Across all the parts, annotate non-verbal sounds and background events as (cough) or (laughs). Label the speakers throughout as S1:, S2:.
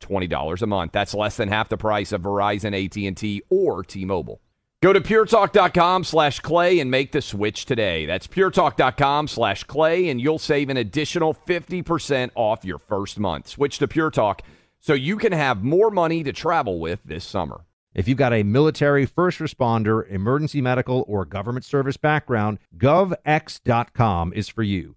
S1: $20 a month. That's less than half the price of Verizon, AT&T, or T-Mobile. Go to puretalk.com slash clay and make the switch today. That's puretalk.com slash clay, and you'll save an additional 50% off your first month. Switch to Pure Talk so you can have more money to travel with this summer.
S2: If you've got a military, first responder, emergency medical, or government service background, govx.com is for you.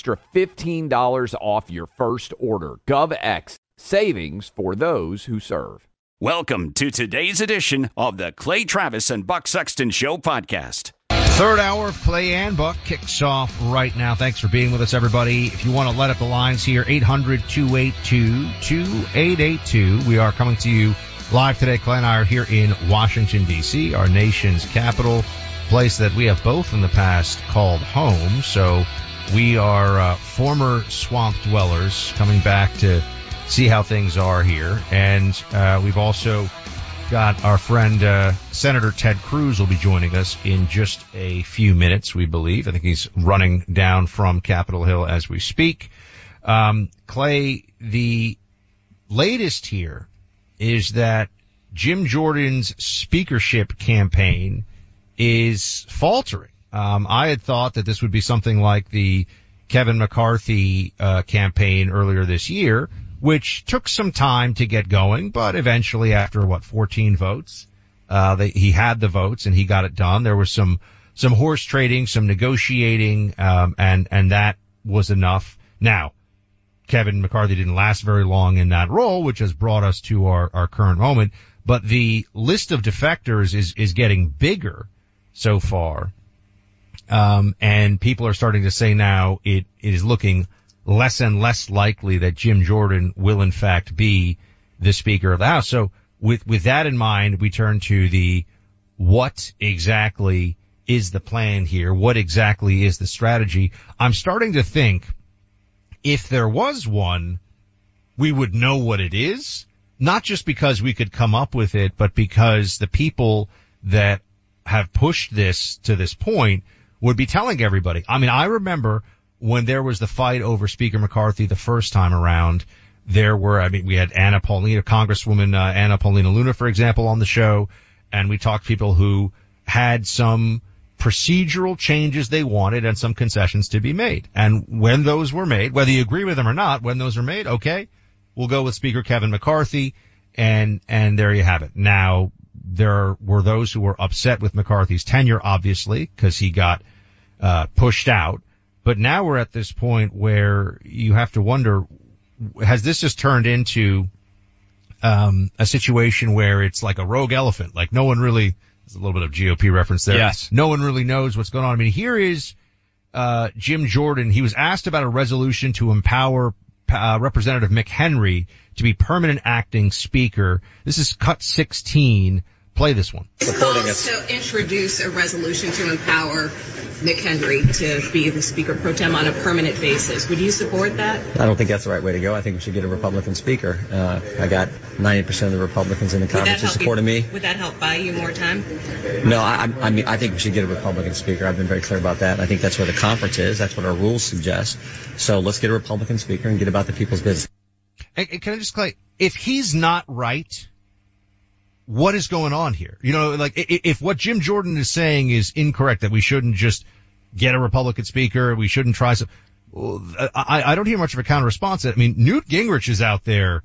S1: $15 off your first order. GovX, savings for those who serve.
S3: Welcome to today's edition of the Clay Travis and Buck Sexton Show podcast.
S4: Third hour of Clay and Buck kicks off right now. Thanks for being with us, everybody. If you want to let up the lines here, 800-282-2882. We are coming to you live today. Clay and I are here in Washington, D.C., our nation's capital place that we have both in the past called home. So we are uh, former swamp dwellers coming back to see how things are here. And uh, we've also got our friend uh, Senator Ted Cruz will be joining us in just a few minutes, we believe. I think he's running down from Capitol Hill as we speak. Um, Clay, the latest here is that Jim Jordan's speakership campaign is faltering. Um, I had thought that this would be something like the Kevin McCarthy uh, campaign earlier this year, which took some time to get going, but eventually, after what 14 votes, uh, they, he had the votes and he got it done. There was some some horse trading, some negotiating, um, and and that was enough. Now, Kevin McCarthy didn't last very long in that role, which has brought us to our, our current moment. But the list of defectors is is getting bigger so far. Um, and people are starting to say now it, it is looking less and less likely that Jim Jordan will in fact be the Speaker of the House. So with, with that in mind, we turn to the what exactly is the plan here? What exactly is the strategy? I'm starting to think if there was one, we would know what it is, not just because we could come up with it, but because the people that have pushed this to this point would be telling everybody. I mean, I remember when there was the fight over Speaker McCarthy the first time around, there were, I mean, we had Anna Paulina, Congresswoman uh, Anna Paulina Luna, for example, on the show, and we talked to people who had some procedural changes they wanted and some concessions to be made. And when those were made, whether you agree with them or not, when those are made, okay, we'll go with Speaker Kevin McCarthy, and and there you have it. Now there were those who were upset with McCarthy's tenure, obviously, because he got uh, pushed out. But now we're at this point where you have to wonder: Has this just turned into um, a situation where it's like a rogue elephant? Like no one really. There's a little bit of GOP reference there.
S1: Yes.
S4: No one really knows what's going on. I mean, here is uh, Jim Jordan. He was asked about a resolution to empower uh, Representative McHenry to be permanent acting speaker. This is cut 16 play this one.
S5: Supporting us to introduce a resolution to empower McHenry to be the Speaker pro tem on a permanent basis. Would you support that?
S6: I don't think that's the right way to go. I think we should get a Republican Speaker. Uh, I got 90% of the Republicans in the Congress who supported me.
S5: Would that help buy you more time?
S6: No, I, I mean I think we should get a Republican Speaker. I've been very clear about that. I think that's where the conference is. That's what our rules suggest. So let's get a Republican Speaker and get about the people's business.
S4: And, and can I just clarify? If he's not right, what is going on here? You know, like if what Jim Jordan is saying is incorrect, that we shouldn't just get a Republican speaker, we shouldn't try some. I, I don't hear much of a counter response. I mean, Newt Gingrich is out there,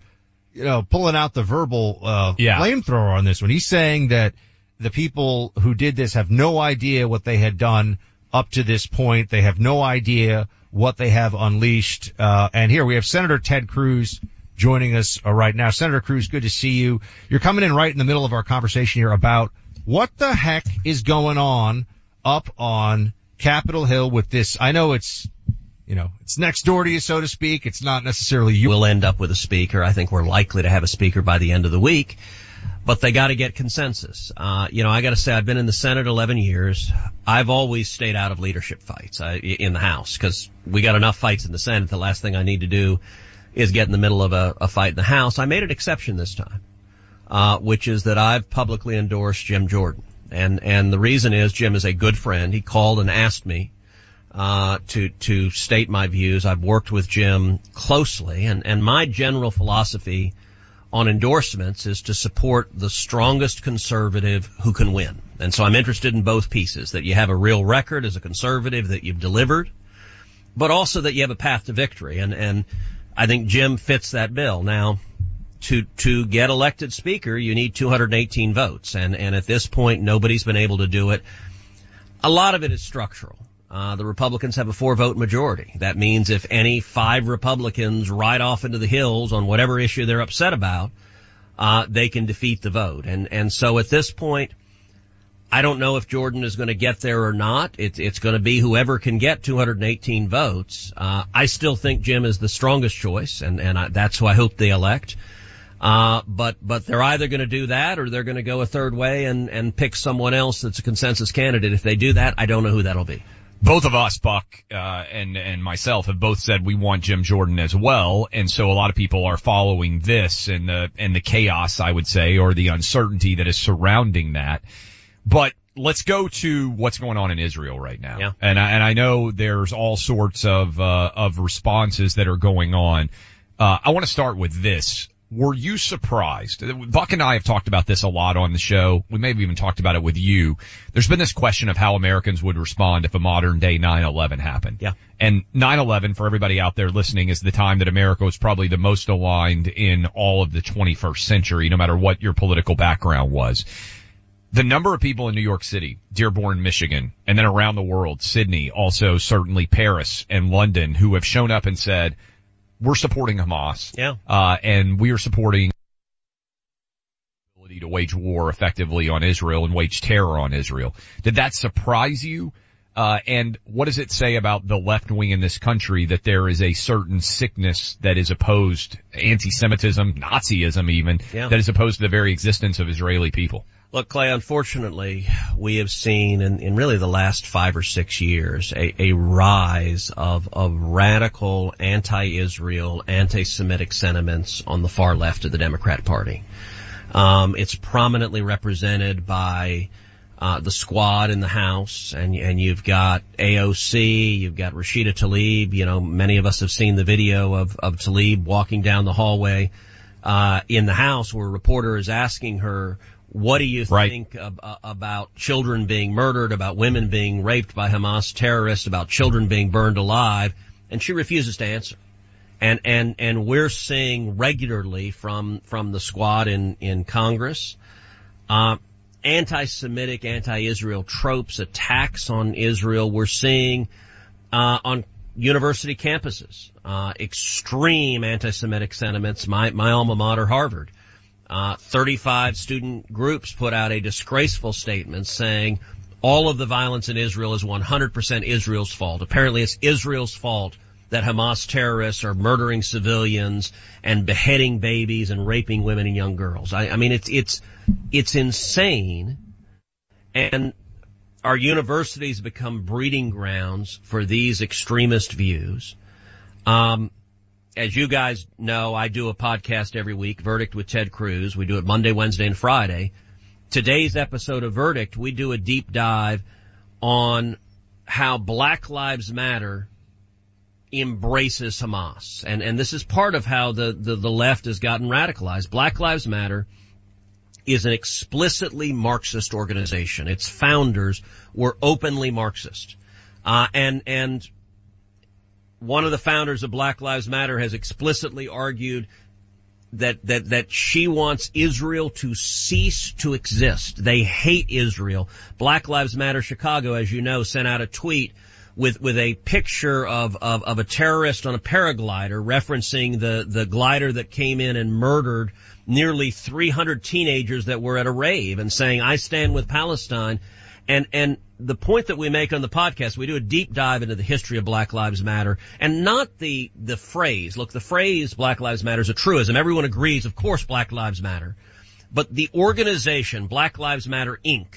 S4: you know, pulling out the verbal uh, yeah. flamethrower on this one. He's saying that the people who did this have no idea what they had done up to this point. They have no idea what they have unleashed. Uh, and here we have Senator Ted Cruz joining us uh, right now. Senator Cruz, good to see you. You're coming in right in the middle of our conversation here about what the heck is going on up on Capitol Hill with this. I know it's, you know, it's next door to you, so to speak. It's not necessarily you.
S7: We'll end up with a speaker. I think we're likely to have a speaker by the end of the week, but they got to get consensus. Uh, you know, I got to say, I've been in the Senate 11 years. I've always stayed out of leadership fights uh, in the House because we got enough fights in the Senate. The last thing I need to do is get in the middle of a, a fight in the House. I made an exception this time, uh, which is that I've publicly endorsed Jim Jordan. And, and the reason is Jim is a good friend. He called and asked me, uh, to, to state my views. I've worked with Jim closely and, and my general philosophy on endorsements is to support the strongest conservative who can win. And so I'm interested in both pieces, that you have a real record as a conservative, that you've delivered, but also that you have a path to victory. And, and I think Jim fits that bill. Now, to to get elected speaker, you need 218 votes, and and at this point, nobody's been able to do it. A lot of it is structural. Uh, the Republicans have a four vote majority. That means if any five Republicans ride off into the hills on whatever issue they're upset about, uh, they can defeat the vote. And and so at this point, I don't know if Jordan is going to get there or not. It's it's going to be whoever can get 218 votes. Uh, I still think Jim is the strongest choice, and and I, that's who I hope they elect. Uh, but but they're either going to do that or they're going to go a third way and and pick someone else that's a consensus candidate. If they do that, I don't know who that'll be.
S1: Both of us, Buck, uh, and and myself, have both said we want Jim Jordan as well, and so a lot of people are following this and the and the chaos, I would say, or the uncertainty that is surrounding that. But let's go to what's going on in Israel right now.
S7: Yeah.
S1: And I, and I know there's all sorts of, uh, of responses that are going on. Uh, I want to start with this. Were you surprised? Buck and I have talked about this a lot on the show. We may have even talked about it with you. There's been this question of how Americans would respond if a modern day 9-11 happened.
S7: Yeah.
S1: And 9-11, for everybody out there listening, is the time that America was probably the most aligned in all of the 21st century, no matter what your political background was the number of people in New York City, Dearborn, Michigan, and then around the world, Sydney, also certainly Paris and London, who have shown up and said, we're supporting Hamas.
S7: Yeah.
S1: Uh, and we are supporting ability to wage war effectively on Israel and wage terror on Israel. Did that surprise you? Uh, and what does it say about the left wing in this country that there is a certain sickness that is opposed, anti-Semitism, Nazism even,
S7: yeah.
S1: that is opposed to the very existence of Israeli people?
S7: Look, Clay, unfortunately, we have seen in, in really the last five or six years a, a rise of, of radical anti-Israel, anti-Semitic sentiments on the far left of the Democrat Party. Um, it's prominently represented by uh, the squad in the House, and and you've got AOC, you've got Rashida Tlaib. You know, many of us have seen the video of of Tlaib walking down the hallway uh, in the House, where a reporter is asking her what do you
S1: right.
S7: think ab- uh, about children being murdered, about women being raped by Hamas terrorists, about children being burned alive? And she refuses to answer. And, and, and we're seeing regularly from, from the squad in, in Congress, uh, anti-Semitic, anti-Israel tropes, attacks on Israel. We're seeing, uh, on university campuses, uh, extreme anti-Semitic sentiments. My, my alma mater, Harvard, uh, 35 student groups put out a disgraceful statement saying all of the violence in Israel is 100% Israel's fault. Apparently it's Israel's fault that Hamas terrorists are murdering civilians and beheading babies and raping women and young girls. I, I mean, it's, it's, it's insane. And our universities become breeding grounds for these extremist views. Um, as you guys know, I do a podcast every week, Verdict with Ted Cruz. We do it Monday, Wednesday, and Friday. Today's episode of Verdict, we do a deep dive on how Black Lives Matter embraces Hamas. And, and this is part of how the, the, the left has gotten radicalized. Black Lives Matter is an explicitly Marxist organization. Its founders were openly Marxist. Uh, and, and one of the founders of Black Lives Matter has explicitly argued that, that, that she wants Israel to cease to exist. They hate Israel. Black Lives Matter Chicago, as you know, sent out a tweet with, with a picture of, of, of a terrorist on a paraglider referencing the, the glider that came in and murdered nearly 300 teenagers that were at a rave and saying, I stand with Palestine. And, and the point that we make on the podcast, we do a deep dive into the history of Black Lives Matter and not the, the phrase. Look, the phrase Black Lives Matter is a truism. Everyone agrees, of course, Black Lives Matter. But the organization, Black Lives Matter Inc.,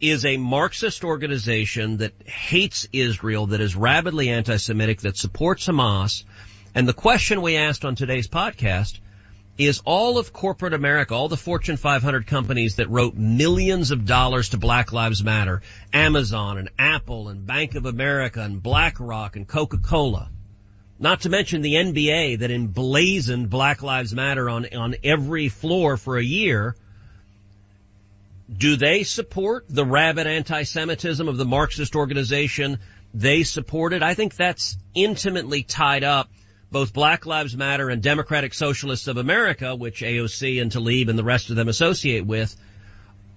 S7: is a Marxist organization that hates Israel, that is rabidly anti-Semitic, that supports Hamas. And the question we asked on today's podcast is all of corporate America, all the Fortune 500 companies that wrote millions of dollars to Black Lives Matter, Amazon and Apple and Bank of America and BlackRock and Coca-Cola, not to mention the NBA that emblazoned Black Lives Matter on, on every floor for a year, do they support the rabid anti-Semitism of the Marxist organization? They supported? I think that's intimately tied up both Black Lives Matter and Democratic Socialists of America, which AOC and Tlaib and the rest of them associate with,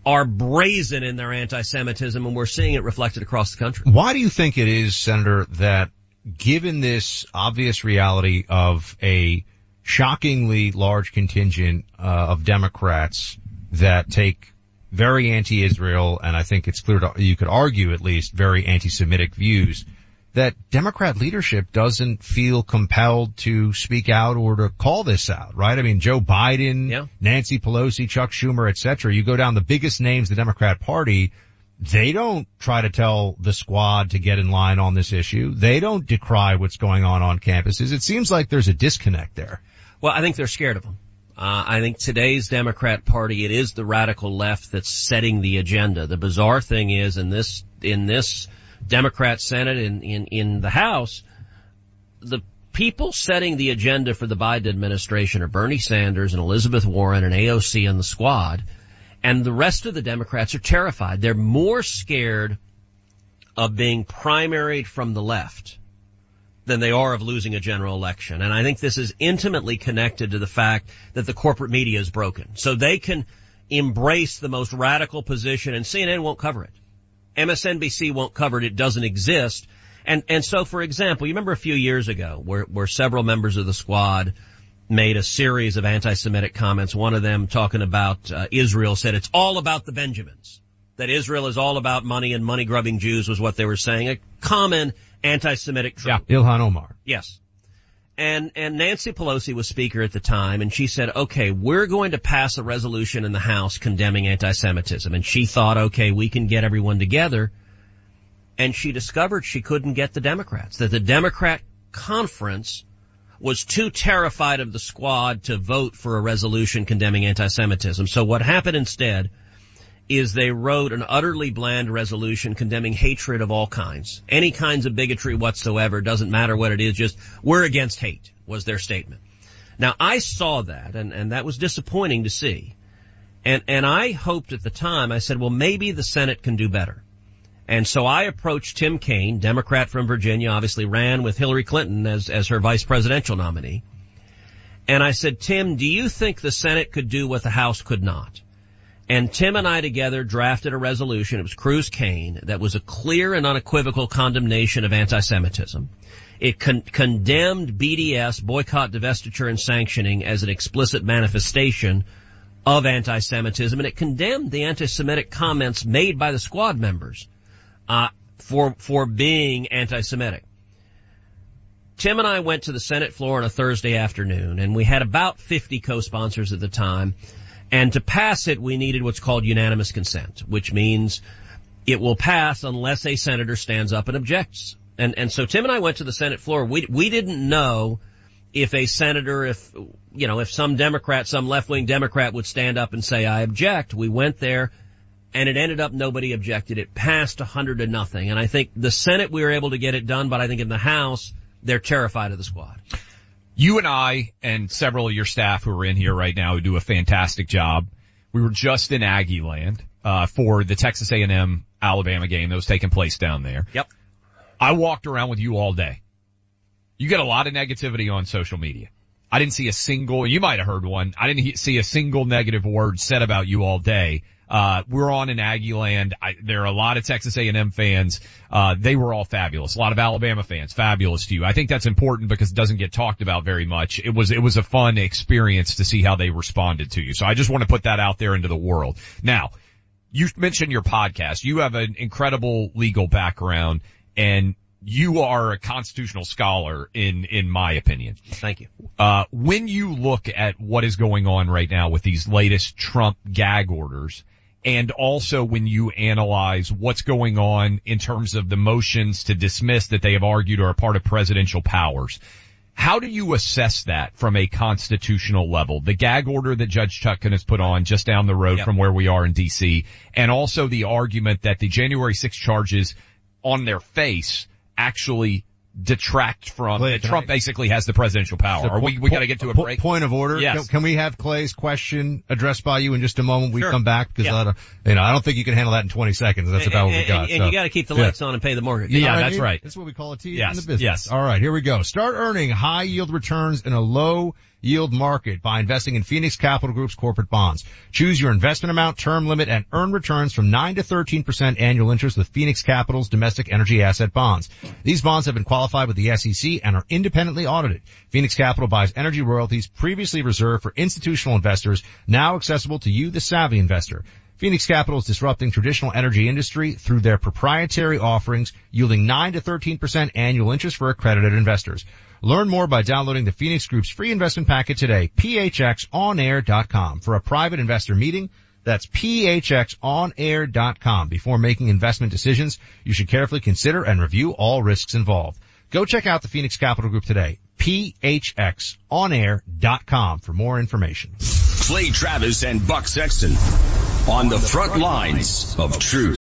S7: are brazen in their anti-Semitism and we're seeing it reflected across the country.
S4: Why do you think it is, Senator, that given this obvious reality of a shockingly large contingent uh, of Democrats that take very anti-Israel and I think it's clear to, you could argue at least very anti-Semitic views, that Democrat leadership doesn't feel compelled to speak out or to call this out, right? I mean, Joe Biden,
S7: yeah.
S4: Nancy Pelosi, Chuck Schumer, et cetera. You go down the biggest names the Democrat party, they don't try to tell the squad to get in line on this issue. They don't decry what's going on on campuses. It seems like there's a disconnect there.
S7: Well, I think they're scared of them. Uh, I think today's Democrat Party, it is the radical left that's setting the agenda. The bizarre thing is in this, in this Democrat Senate in, in, in the House, the people setting the agenda for the Biden administration are Bernie Sanders and Elizabeth Warren and AOC and the squad. And the rest of the Democrats are terrified. They're more scared of being primaried from the left than they are of losing a general election. And I think this is intimately connected to the fact that the corporate media is broken. So they can embrace the most radical position and CNN won't cover it. MSNBC won't cover it. It doesn't exist. And, and so for example, you remember a few years ago where, where several members of the squad made a series of anti-Semitic comments. One of them talking about uh, Israel said it's all about the Benjamins. That Israel is all about money and money grubbing Jews was what they were saying. A common anti-Semitic trope.
S4: Yeah, Ilhan Omar.
S7: Yes. And, and Nancy Pelosi was speaker at the time and she said, okay, we're going to pass a resolution in the House condemning anti-Semitism. And she thought, okay, we can get everyone together. And she discovered she couldn't get the Democrats, that the Democrat conference was too terrified of the squad to vote for a resolution condemning anti-Semitism. So what happened instead is they wrote an utterly bland resolution condemning hatred of all kinds. Any kinds of bigotry whatsoever, doesn't matter what it is, just we're against hate was their statement. Now I saw that and, and that was disappointing to see. And, and I hoped at the time, I said, well maybe the Senate can do better. And so I approached Tim Kaine, Democrat from Virginia, obviously ran with Hillary Clinton as, as her vice presidential nominee. And I said, Tim, do you think the Senate could do what the House could not? And Tim and I together drafted a resolution. It was Cruz Kaine that was a clear and unequivocal condemnation of anti-Semitism. It con- condemned BDS, boycott, divestiture, and sanctioning as an explicit manifestation of anti-Semitism, and it condemned the anti-Semitic comments made by the squad members uh, for for being anti-Semitic. Tim and I went to the Senate floor on a Thursday afternoon and we had about 50 co-sponsors at the time. And to pass it, we needed what's called unanimous consent, which means it will pass unless a senator stands up and objects. And, and so Tim and I went to the Senate floor. We, we didn't know if a senator, if, you know, if some Democrat, some left-wing Democrat would stand up and say, I object. We went there and it ended up nobody objected. It passed a hundred to nothing. And I think the Senate, we were able to get it done, but I think in the House, they're terrified of the squad.
S1: You and I and several of your staff who are in here right now who do a fantastic job. We were just in Aggie land, uh, for the Texas A&M Alabama game that was taking place down there.
S7: Yep.
S1: I walked around with you all day. You get a lot of negativity on social media. I didn't see a single, you might have heard one. I didn't see a single negative word said about you all day. Uh, we're on in Aggie land. I, there are a lot of Texas A&M fans. Uh, they were all fabulous. A lot of Alabama fans, fabulous to you. I think that's important because it doesn't get talked about very much. It was, it was a fun experience to see how they responded to you. So I just want to put that out there into the world. Now, you mentioned your podcast. You have an incredible legal background and you are a constitutional scholar in, in my opinion.
S7: Thank you.
S1: Uh, when you look at what is going on right now with these latest Trump gag orders, and also when you analyze what's going on in terms of the motions to dismiss that they have argued are a part of presidential powers. How do you assess that from a constitutional level? The gag order that Judge Chutkan has put on just down the road yep. from where we are in DC, and also the argument that the January 6 charges on their face actually detract from Clay, Trump I, basically has the presidential power. Are we we got to get to a break.
S4: Point of order.
S1: Yes.
S4: Can, can, we have Clay's question addressed by you in just a moment? We sure. come back because yeah. you know I don't think you can handle that in 20 seconds. That's about
S7: and,
S4: what we got.
S7: And, so. you got to keep the lights yeah. on and pay the mortgage.
S1: Yeah, that's right.
S4: That's what we call a T
S1: yes.
S4: in the business.
S1: Yes.
S4: All right, here we go. Start earning high yield returns in a low yield market by investing in Phoenix Capital Group's corporate bonds. Choose your investment amount, term limit, and earn returns from 9 to 13% annual interest with Phoenix Capital's domestic energy asset bonds. These bonds have been qualified with the SEC and are independently audited. Phoenix Capital buys energy royalties previously reserved for institutional investors, now accessible to you, the savvy investor. Phoenix Capital is disrupting traditional energy industry through their proprietary offerings, yielding 9 to 13% annual interest for accredited investors. Learn more by downloading the Phoenix Group's free investment packet today, phxonair.com. For a private investor meeting, that's phxonair.com. Before making investment decisions, you should carefully consider and review all risks involved. Go check out the Phoenix Capital Group today, phxonair.com for more information.
S8: Clay Travis and Buck Sexton on the front lines of truth.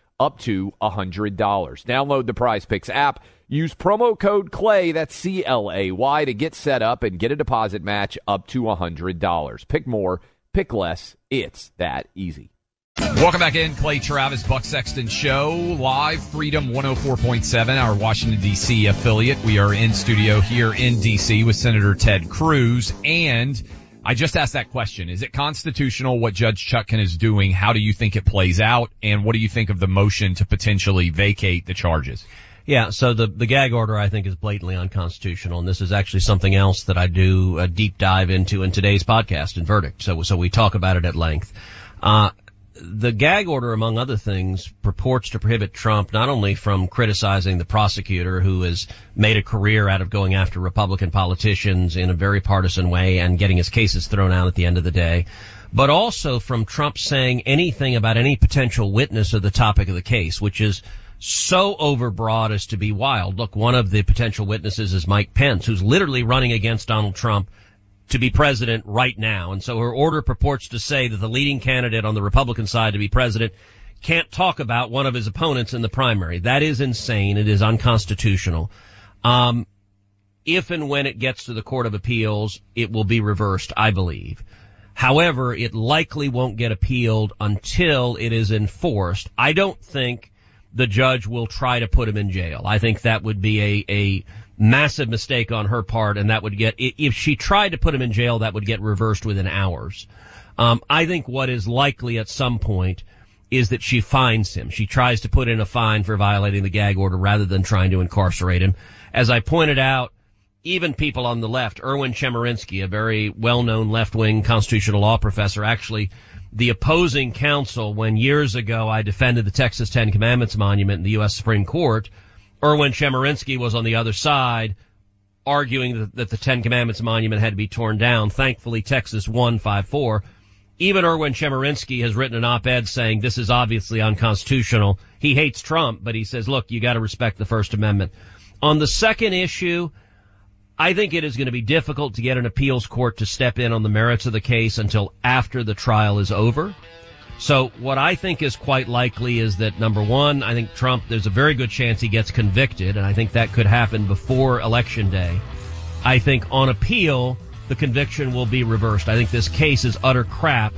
S1: up to $100. Download the Prize Picks app. Use promo code CLAY, that's C L A Y, to get set up and get a deposit match up to $100. Pick more, pick less. It's that easy.
S9: Welcome back in, Clay Travis, Buck Sexton Show, live, Freedom 104.7, our Washington, D.C. affiliate. We are in studio here in D.C. with Senator Ted Cruz and I just asked that question. Is it constitutional what Judge Chutkan is doing? How do you think it plays out? And what do you think of the motion to potentially vacate the charges?
S7: Yeah, so the, the gag order I think is blatantly unconstitutional, and this is actually something else that I do a deep dive into in today's podcast and verdict. So, so we talk about it at length. Uh, the gag order, among other things, purports to prohibit Trump not only from criticizing the prosecutor who has made a career out of going after Republican politicians in a very partisan way and getting his cases thrown out at the end of the day, but also from Trump saying anything about any potential witness of the topic of the case, which is so overbroad as to be wild. Look, one of the potential witnesses is Mike Pence, who's literally running against Donald Trump to be president right now. And so her order purports to say that the leading candidate on the Republican side to be president can't talk about one of his opponents in the primary. That is insane. It is unconstitutional. Um, if and when it gets to the Court of Appeals, it will be reversed, I believe. However, it likely won't get appealed until it is enforced. I don't think the judge will try to put him in jail. I think that would be a, a massive mistake on her part, and that would get if she tried to put him in jail, that would get reversed within hours. Um, I think what is likely at some point is that she fines him. She tries to put in a fine for violating the gag order rather than trying to incarcerate him. As I pointed out, even people on the left, Erwin Chemerinsky, a very well-known left-wing constitutional law professor, actually the opposing counsel when years ago I defended the Texas Ten Commandments monument in the U.S. Supreme Court Erwin Chemerinsky was on the other side arguing that, that, the Ten Commandments monument had to be torn down. Thankfully, Texas won 5-4. Even Erwin Chemerinsky has written an op-ed saying this is obviously unconstitutional. He hates Trump, but he says, look, you gotta respect the First Amendment. On the second issue, I think it is going to be difficult to get an appeals court to step in on the merits of the case until after the trial is over. So what I think is quite likely is that number one, I think Trump, there's a very good chance he gets convicted, and I think that could happen before election day. I think on appeal, the conviction will be reversed. I think this case is utter crap,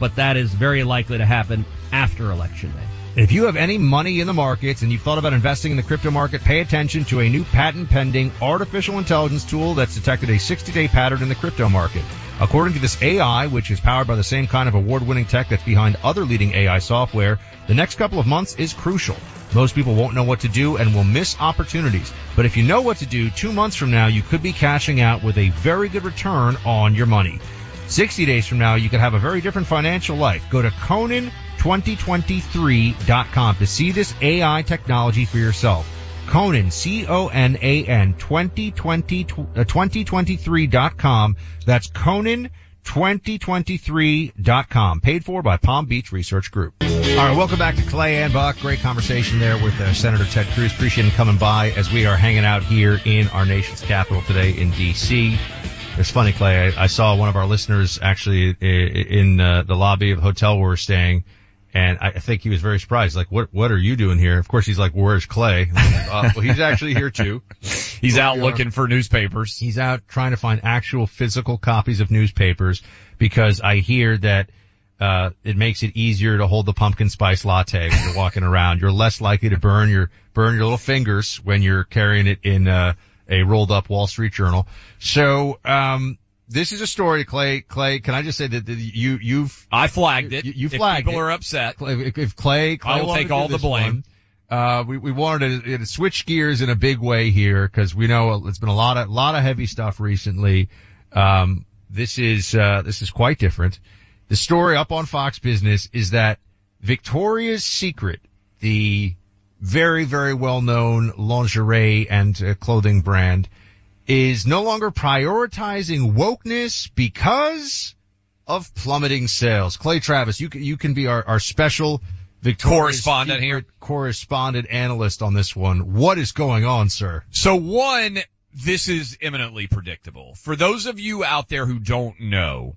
S7: but that is very likely to happen after election day.
S4: If you have any money in the markets and you've thought about investing in the crypto market, pay attention to a new patent pending artificial intelligence tool that's detected a 60 day pattern in the crypto market. According to this AI, which is powered by the same kind of award-winning tech that's behind other leading AI software, the next couple of months is crucial. Most people won't know what to do and will miss opportunities. But if you know what to do, two months from now, you could be cashing out with a very good return on your money. 60 days from now, you could have a very different financial life. Go to Conan2023.com to see this AI technology for yourself. Conan, C-O-N-A-N, 2020, uh, 2023.com. That's Conan, 2023.com. Paid for by Palm Beach Research Group. All right, welcome back to Clay and Buck. Great conversation there with uh, Senator Ted Cruz. Appreciate him coming by as we are hanging out here in our nation's capital today in D.C. It's funny, Clay. I, I saw one of our listeners actually in uh, the lobby of the hotel we we're staying and I think he was very surprised. Like, what, what are you doing here? Of course, he's like, where's Clay? uh, well, he's actually here too. (laughs)
S9: he's out looking for newspapers.
S4: He's out trying to find actual physical copies of newspapers because I hear that Uh, it makes it easier to hold the pumpkin spice latte when you're walking around. You're less likely to burn your, burn your little fingers when you're carrying it in, uh, a rolled up Wall Street Journal. So, um, this is a story, Clay. Clay, can I just say that, that you, you've,
S1: I flagged it.
S4: You, you
S1: If people
S4: it.
S1: are upset.
S4: If, if Clay, Clay
S1: I will take all the blame.
S4: one, uh, we, we wanted to, to switch gears in a big way here because we know it's been a lot of, lot of heavy stuff recently. Um, this is, uh, this is quite different. The story up on Fox Business is that Victoria's Secret, the very, very well known lingerie and uh, clothing brand is no longer prioritizing wokeness because of plummeting sales. Clay Travis, you can, you can be our, our special Victoria's
S1: Correspondent
S4: Secret
S1: here.
S4: correspondent analyst on this one. What is going on, sir?
S1: So one, this is eminently predictable. For those of you out there who don't know,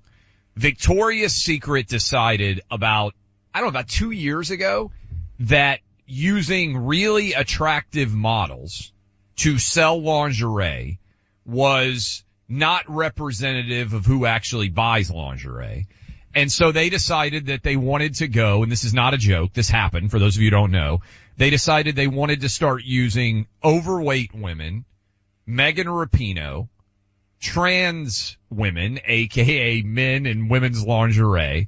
S1: Victoria's Secret decided about, I don't know, about two years ago that using really attractive models to sell lingerie was not representative of who actually buys lingerie. And so they decided that they wanted to go, and this is not a joke, this happened for those of you who don't know. They decided they wanted to start using overweight women, Megan Rapinoe, trans women, aka men in women's lingerie,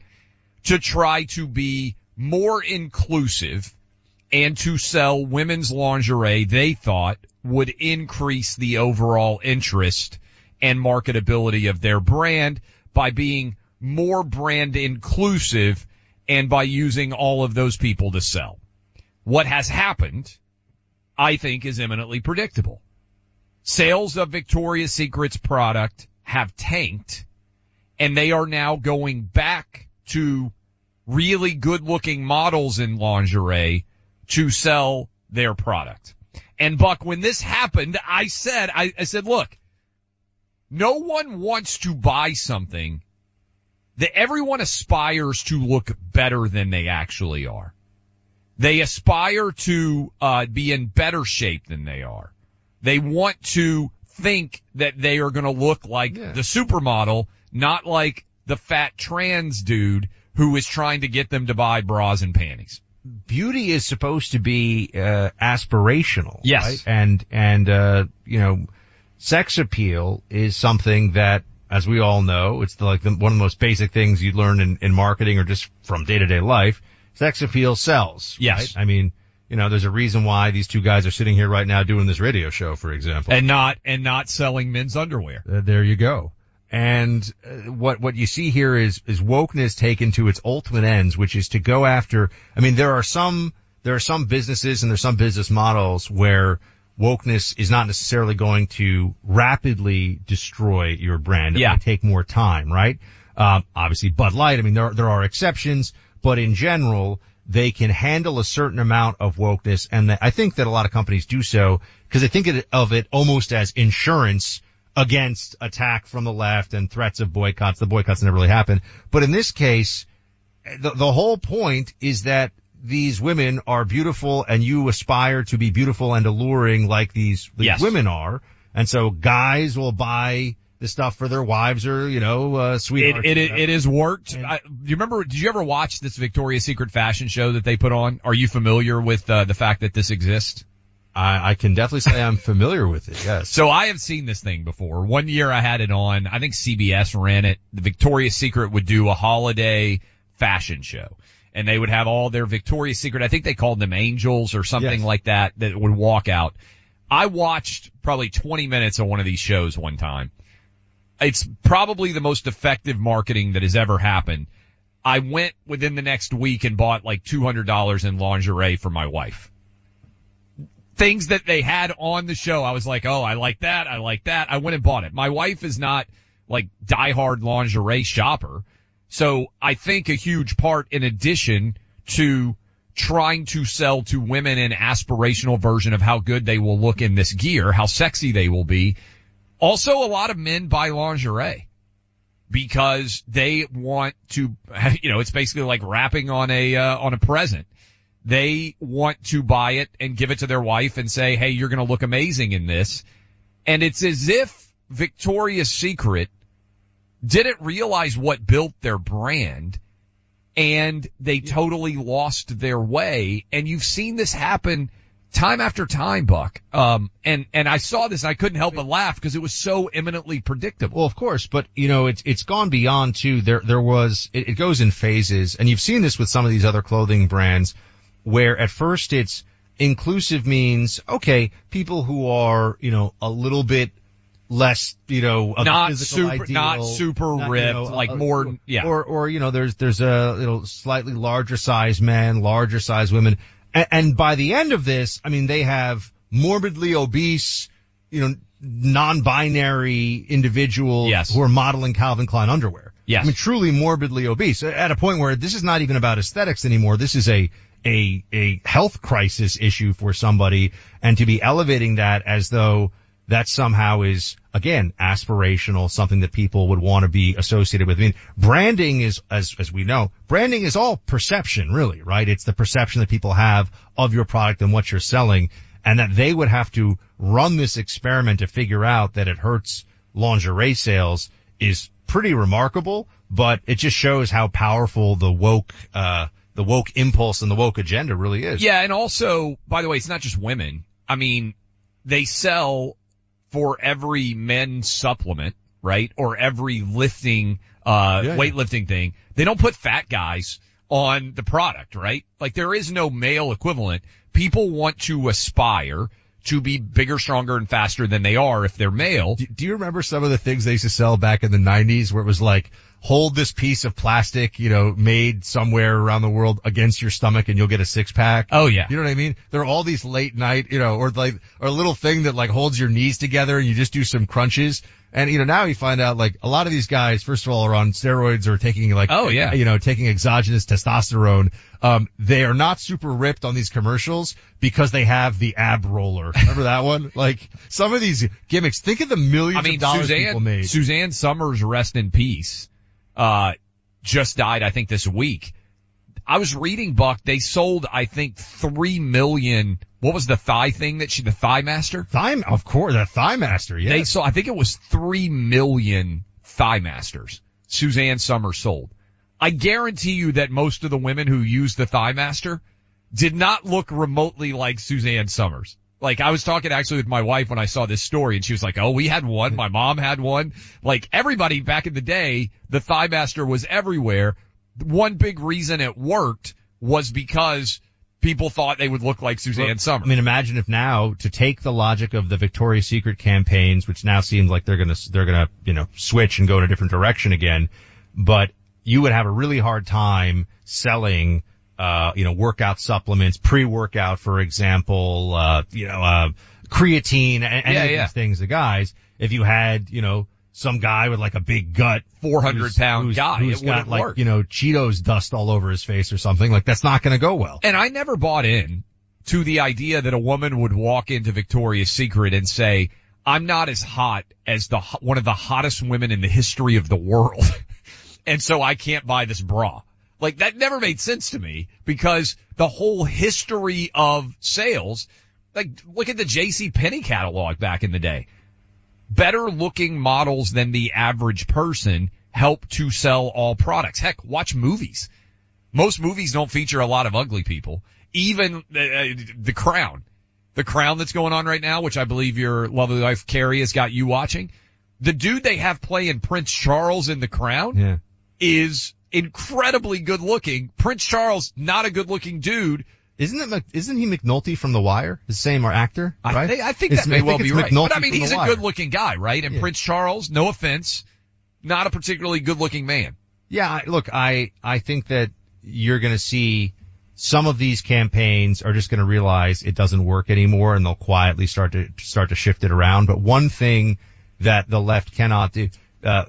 S1: to try to be more inclusive and to sell women's lingerie they thought would increase the overall interest and marketability of their brand by being more brand inclusive and by using all of those people to sell. What has happened, I think, is eminently predictable. Sales of Victoria's Secret's product have tanked and they are now going back to really good looking models in lingerie to sell their product. And Buck, when this happened, I said, I, I said, look, no one wants to buy something that everyone aspires to look better than they actually are. They aspire to uh, be in better shape than they are. They want to think that they are going to look like
S4: Yeah.
S1: the supermodel, not like the fat trans dude who is trying to get them to buy bras and panties.
S4: Beauty is supposed to be uh, aspirational.
S1: Yes.
S4: right? And and uh, you know, sex appeal is something that, as we all know, it's the, like the, one of the most basic things you learn in, in marketing or just from day to day life. Sex appeal sells.
S1: Yes.
S4: right? I mean, you know, there's a reason why these two guys are sitting here right now doing this radio show, for example.
S1: And not, and not selling men's underwear.
S4: Uh, there you go. And uh, what what you see here is is wokeness taken to its ultimate ends, which is to go after. I mean, there are some there are some businesses and there's some business models where wokeness is not necessarily going to rapidly destroy your brand. It
S1: Yeah.
S4: take more time, right? Um, obviously, Bud Light. I mean, there there are exceptions, but in general, they can handle a certain amount of wokeness, and I think that a lot of companies do so because they think of it almost as insurance against attack from the left and threats of boycotts. The boycotts never really happen. But in this case, the, the whole point is that these women are beautiful and you aspire to be beautiful and alluring like these, these
S1: Yes.
S4: women are. And so guys will buy the stuff for their wives or, you know, uh,
S1: It,
S4: sweethearts.
S1: it, it has worked.
S4: And-
S1: I, do you remember, did you ever watch this Victoria's Secret fashion show that they put on? Are you familiar with uh, the fact that this exists?
S4: I, I can definitely say I'm familiar with it. Yes.
S1: So I have seen this thing before. One year I had it on. I think CBS ran it. The Victoria's Secret would do a holiday fashion show. And they would have all their Victoria's Secret, I think they called them angels or something
S4: Yes.
S1: like that, that would walk out. I watched probably 20 minutes of one of these shows one time. It's probably the most effective marketing that has ever happened. I went within the next week and bought like $200 in lingerie for my wife things that they had on the show. I was like, oh, I like that. I like that. I went and bought it. My wife is not like diehard lingerie shopper. So I think a huge part in addition to trying to sell to women an aspirational version of how good they will look in this gear, how sexy they will be. Also a lot of men buy lingerie because they want to, (laughs) you know, it's basically like wrapping on a, uh, on a present they want to buy it and give it to their wife and say, hey, you're going to look amazing in this. And it's as if Victoria's Secret didn't realize what built their brand and they totally lost their way. And you've seen this happen time after time, Buck. Um, and, and I saw this and I couldn't help but laugh because it was so eminently predictable.
S4: Well, of course, but you know, it's, it's gone beyond too. There, there was, it, it goes in phases and you've seen this with some of these other clothing brands where at first it's inclusive means, okay, people who are, you know, a little bit less, you know,
S1: not super,
S4: ideal,
S1: not super
S4: not, you
S1: ripped,
S4: know,
S1: like more, yeah.
S4: or or you know there's there's a you know slightly larger size men, larger size women, and, and by the end of this, I mean they have morbidly obese, you know, non-binary individuals
S1: Yes.
S4: who are modeling Calvin Klein underwear.
S1: Yes.
S4: I mean truly morbidly obese at a point where this is not even about aesthetics anymore. This is a a a health crisis issue for somebody, and to be elevating that as though that somehow is again aspirational, something that people would want to be associated with. I mean, branding is, as as we know, branding is all perception, really, right? It's the perception that people have of your product and what you're selling, and that they would have to run this experiment to figure out that it hurts lingerie sales is pretty remarkable. But it just shows how powerful the woke, uh, the woke impulse and the woke agenda really is.
S1: Yeah, and also, by the way, it's not just women. I mean, they sell for every men's supplement, right? Or every lifting, uh,
S4: Yeah, yeah.
S1: weightlifting thing. They don't put fat guys on the product, right? Like there is no male equivalent. People want to aspire to be bigger, stronger, and faster than they are if they're male.
S4: Do, do you remember some of the things they used to sell back in the 90s where it was like, hold this piece of plastic, you know, made somewhere around the world against your stomach and you'll get a six pack?
S1: Oh yeah.
S4: You know what I mean? There are all these late night, you know, or like, or a little thing that like holds your knees together and you just do some crunches. And you know, now you find out like a lot of these guys, first of all, are on steroids or taking like,
S1: Oh, yeah.
S4: you know, taking exogenous testosterone. Um, they are not super ripped on these commercials because they have the ab roller. Remember that one? (laughs) Like some of these gimmicks, think of the millions
S1: I mean,
S4: of dollars people made.
S1: Suzanne Somers, rest in peace, uh, just died, I think, this week. I was reading Buck, they sold, I think, three million, what was the thigh thing that she, the thigh master?
S4: Thigh, of course, the Thigh Master, yes.
S1: They sold, I think it was three million thigh masters Suzanne Somers sold. I guarantee you that most of the women who used the thigh master did not look remotely like Suzanne Somers. Like I was talking actually with my wife when I saw this story and she was like, oh, we had one. My mom had one. Like everybody back in the day, the thigh master was everywhere. One big reason it worked was because people thought they would look like Suzanne Somers.
S4: I mean, imagine if now to take the logic of the Victoria's Secret campaigns, which now seems like they're gonna they're gonna you know switch and go in a different direction again, but you would have a really hard time selling uh you know workout supplements, pre-workout for example, uh you know uh creatine and any
S1: Yeah,
S4: of
S1: yeah.
S4: these things The guys if you had you know some guy with like a big gut
S1: 400
S4: who's-
S1: pound
S4: who's-
S1: guy.
S4: who's got like
S1: work.
S4: you know Cheetos dust all over his face or something like that's not going to go well.
S1: And I never bought in to the idea that a woman would walk into Victoria's Secret and say, I'm not as hot as the, one of the hottest women in the history of the world. (laughs) and so I can't buy this bra. Like that never made sense to me because the whole history of sales, like look at the JC Penney catalog back in the day. Better looking models than the average person help to sell all products. Heck, watch movies. Most movies don't feature a lot of ugly people. Even uh, The Crown, The Crown that's going on right now, which I believe your lovely wife Carrie has got you watching. The dude they have playing Prince Charles in The Crown
S4: Yeah.
S1: is incredibly good looking. Prince Charles, not a good looking dude.
S4: Isn't it? Isn't he McNulty from The Wire? The same or actor?
S1: I
S4: right?
S1: think, I think
S4: It's-
S1: that may
S4: I
S1: well be right.
S4: McNulty
S1: But I mean, he's a good looking guy, right? And
S4: Yeah.
S1: Prince Charles, no offense, not a particularly good looking man.
S4: Yeah. Look, I I think that you're going to see some of these campaigns are just going to realize it doesn't work anymore, and they'll quietly start to start to shift it around. But one thing that the left cannot do, uh,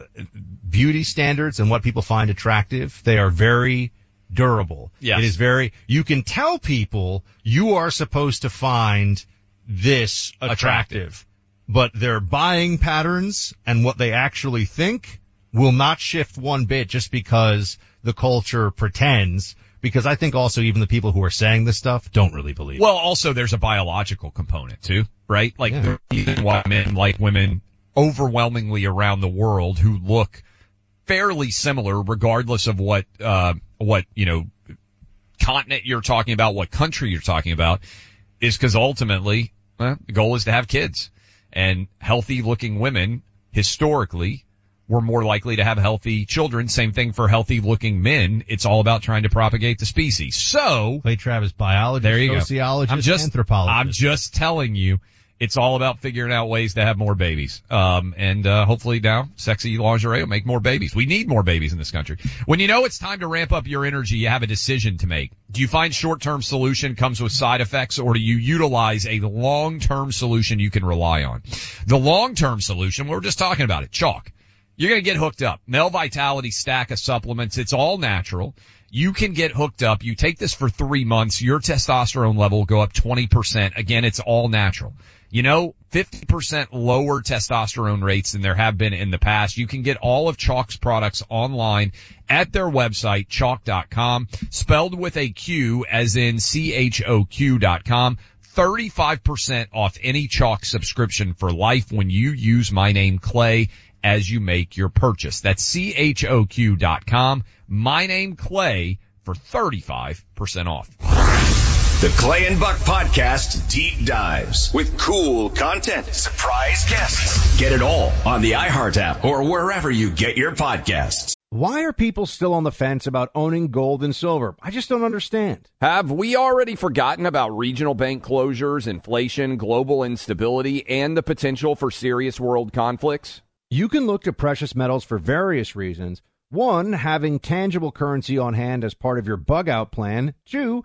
S4: beauty standards and what people find attractive, they are very durable.
S1: Yes.
S4: It is very, you can tell people you are supposed to find this attractive, but their buying patterns and what they actually think will not shift one bit just because the culture pretends. Because I think also even the people who are saying this stuff don't really believe it.
S1: Well, also there's a biological component too, right? Like
S4: Yeah.
S1: the reason why men like women overwhelmingly around the world who look fairly similar regardless of what, uh,
S10: what, you know, continent you're talking about, what country you're talking about, is because ultimately, well, the goal is to have kids. And healthy looking women, historically, were more likely to have healthy children. Same thing for healthy looking men. It's all about trying to propagate the species. So,
S11: Clay Travis, biologist,
S10: there you
S11: sociologist,
S10: go. I'm just,
S11: anthropologist.
S10: I'm just telling you, it's all about figuring out ways to have more babies. Um, and, uh, hopefully now sexy lingerie will make more babies. We need more babies in this country. When you know it's time to ramp up your energy, you have a decision to make. Do you find short-term solution comes with side effects or do you utilize a long-term solution you can rely on? The long-term solution, we're just talking about it, Choq. You're going to get hooked up. Male Vitality stack of supplements. It's all natural. You can get hooked up. You take this for three months. Your testosterone level will go up 20%. Again, it's all natural. You know, 50% lower testosterone rates than there have been in the past. You can get all of Choq's products online at their website, choq.com, spelled with a Q as in C-H-O-Q dot com. 35% off any Chalk subscription for life when you use my name Clay as you make your purchase. That's C-H-O-Q dot com. My name Clay for 35% off.
S8: The Clay and Buck Podcast deep dives with cool content, surprise guests. Get it all on the iHeart app or wherever you get your podcasts.
S4: Why are people still on the fence about owning gold and silver? I just don't understand.
S1: Have we already forgotten about regional bank closures, inflation, global instability, and the potential for serious world conflicts?
S4: You can look to precious metals for various reasons. One, having tangible currency on hand as part of your bug out plan. Two,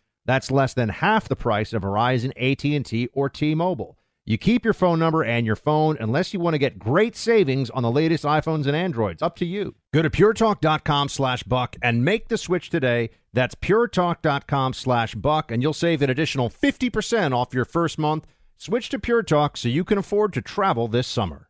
S4: That's less than half the price of Verizon, AT&T, or T-Mobile. You keep your phone number and your phone unless you want to get great savings on the latest iPhones and Androids. Up to you. Go to puretalk.com slash buck and make the switch today. That's puretalk.com slash buck and you'll save an additional 50% off your first month. Switch to Pure Talk so you can afford to travel this summer.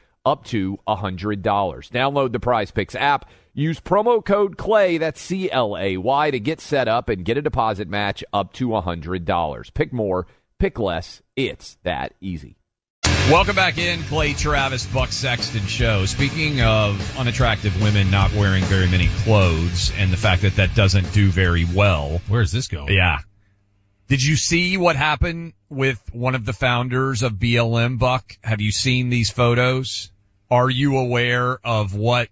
S1: up to $100. Download the Prize Picks app. Use promo code CLAY, that's C L A Y, to get set up and get a deposit match up to $100. Pick more, pick less. It's that easy.
S10: Welcome back in, Clay Travis, Buck Sexton Show. Speaking of unattractive women not wearing very many clothes and the fact that that doesn't do very well.
S11: Where's this going?
S10: Yeah. Did you see what happened with one of the founders of BLM, Buck? Have you seen these photos? Are you aware of what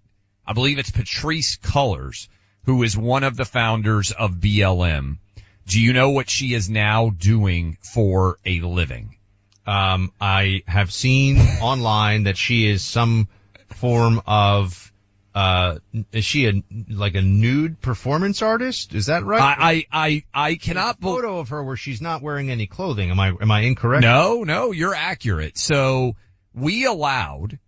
S1: I believe it's Patrisse Cullors, who is one of the founders of BLM. Do you know what she is now doing for a living?
S4: Um, I have seen online that she is some form of, uh, is she a, like a nude performance artist? Is that right?
S1: I, I, I, I cannot
S4: There's a photo of her where she's not wearing any clothing. Am I, am I incorrect?
S1: No, no, you're accurate. So we allowed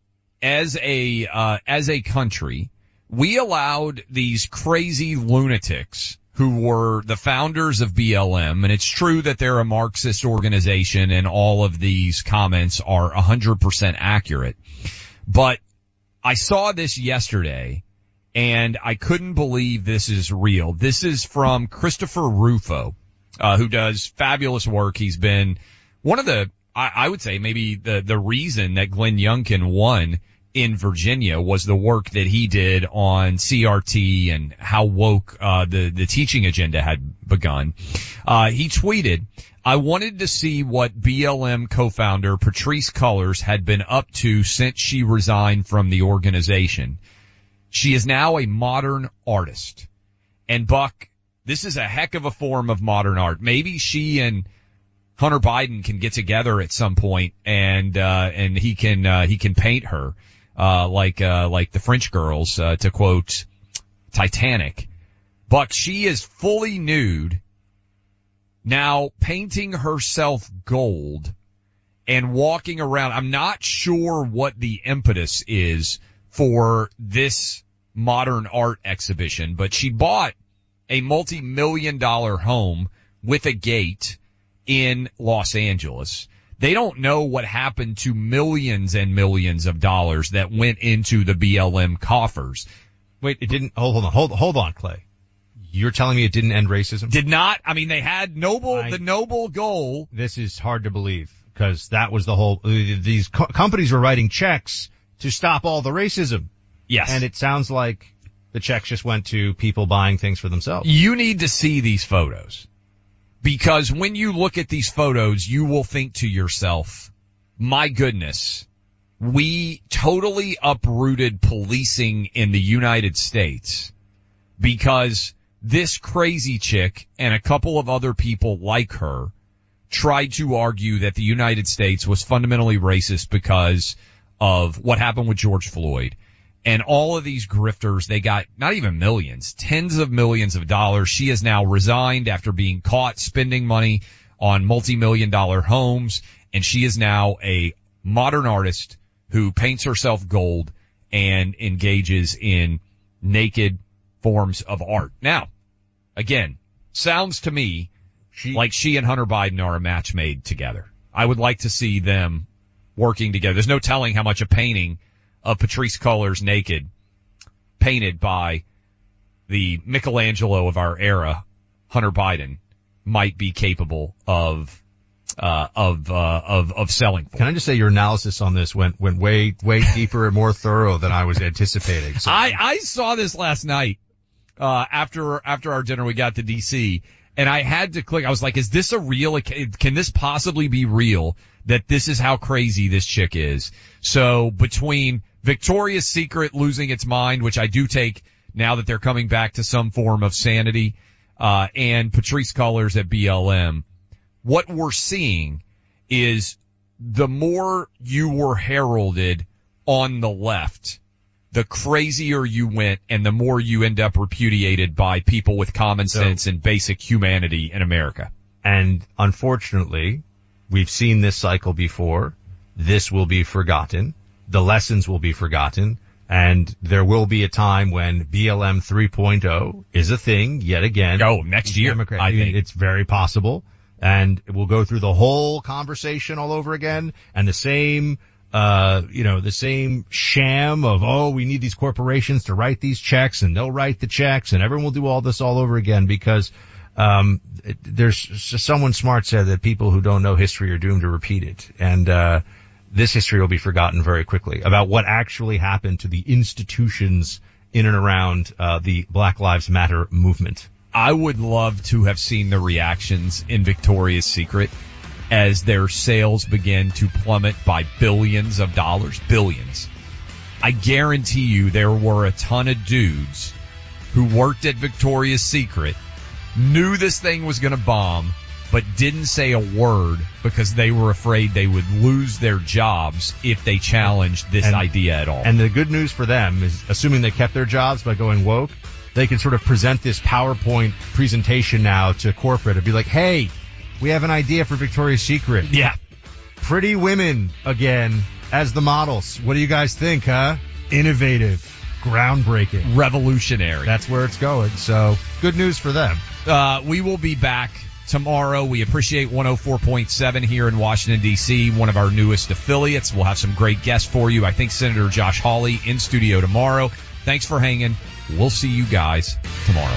S1: as a, uh, as a country, we allowed these crazy lunatics who were the founders of BLM, and it's true that they're a Marxist organization and all of these comments are 100% accurate. But I saw this yesterday and I couldn't believe this is real. This is from Christopher Rufo, uh, who does fabulous work. He's been one of the, I, I would say maybe the, the reason that Glenn Youngkin won in Virginia was the work that he did on CRT and how woke uh, the the teaching agenda had begun. Uh, he tweeted, "I wanted to see what BLM co-founder Patrisse Cullors had been up to since she resigned from the organization. She is now a modern artist, and Buck, this is a heck of a form of modern art. Maybe she and Hunter Biden can get together at some point and uh, and he can uh, he can paint her." uh, like uh, like the French girls, uh, to quote Titanic. But she is fully nude, now painting herself gold and walking around. I'm not sure what the impetus is for this modern art exhibition, but she bought a multi-million dollar home with a gate in Los Angeles they don't know what happened to millions and millions of dollars that went into the BLM coffers.
S4: Wait, it didn't, hold on, hold, hold on, Clay. You're telling me it didn't end racism?
S1: Did not. I mean, they had noble, I, the noble goal.
S4: This is hard to believe because that was the whole, uh, these co- companies were writing checks to stop all the racism.
S1: Yes.
S4: And it sounds like the checks just went to people buying things for themselves.
S1: You need to see these photos. Because when you look at these photos, you will think to yourself, my goodness, we totally uprooted policing in the United States because this crazy chick and a couple of other people like her tried to argue that the United States was fundamentally racist because of what happened with George Floyd and all of these grifters, they got not even millions, tens of millions of dollars. She has now resigned after being caught spending money on multi-million dollar homes. And she is now a modern artist who paints herself gold and engages in naked forms of art. Now, again, sounds to me she, like she and Hunter Biden are a match made together. I would like to see them working together. There's no telling how much a painting of Patrisse Cullors naked, painted by the Michelangelo of our era, Hunter Biden, might be capable of uh, of uh, of of selling. For.
S4: Can I just say your analysis on this went went way way deeper and more thorough than I was anticipating.
S1: So. I I saw this last night uh, after after our dinner. We got to DC, and I had to click. I was like, "Is this a real? Can this possibly be real? That this is how crazy this chick is?" So between Victoria's Secret losing its mind, which I do take now that they're coming back to some form of sanity, uh, and Patrisse Cullors at BLM. What we're seeing is the more you were heralded on the left, the crazier you went and the more you end up repudiated by people with common sense so, and basic humanity in America.
S4: And unfortunately, we've seen this cycle before. This will be forgotten the lessons will be forgotten and there will be a time when BLM 3.0 is a thing yet again.
S1: Oh, next year. Democrat, I think
S4: it's very possible. And we'll go through the whole conversation all over again and the same, uh, you know, the same sham of, oh, we need these corporations to write these checks and they'll write the checks and everyone will do all this all over again because, um, there's someone smart said that people who don't know history are doomed to repeat it. And, uh, this history will be forgotten very quickly about what actually happened to the institutions in and around uh, the Black Lives Matter movement.
S1: I would love to have seen the reactions in Victoria's Secret as their sales begin to plummet by billions of dollars, billions. I guarantee you there were a ton of dudes who worked at Victoria's Secret, knew this thing was going to bomb, but didn't say a word because they were afraid they would lose their jobs if they challenged this
S2: And-
S1: idea at all.
S2: And the good news for them is, assuming they kept their jobs by going woke, they can sort of present this PowerPoint presentation now to corporate and be like, hey, we have an idea for Victoria's Secret.
S1: yeah.
S2: Pretty women again as the models. What do you guys think, huh? Innovative, groundbreaking.
S1: Revolutionary.
S2: That's where it's going. So good news for them.
S1: Uh, we will be back tomorrow. We appreciate 104.7 here in Washington, D.C., one of our newest affiliates. We'll have some great guests for you. I think Senator Josh Hawley in studio tomorrow. Thanks for hanging. We'll see you guys tomorrow.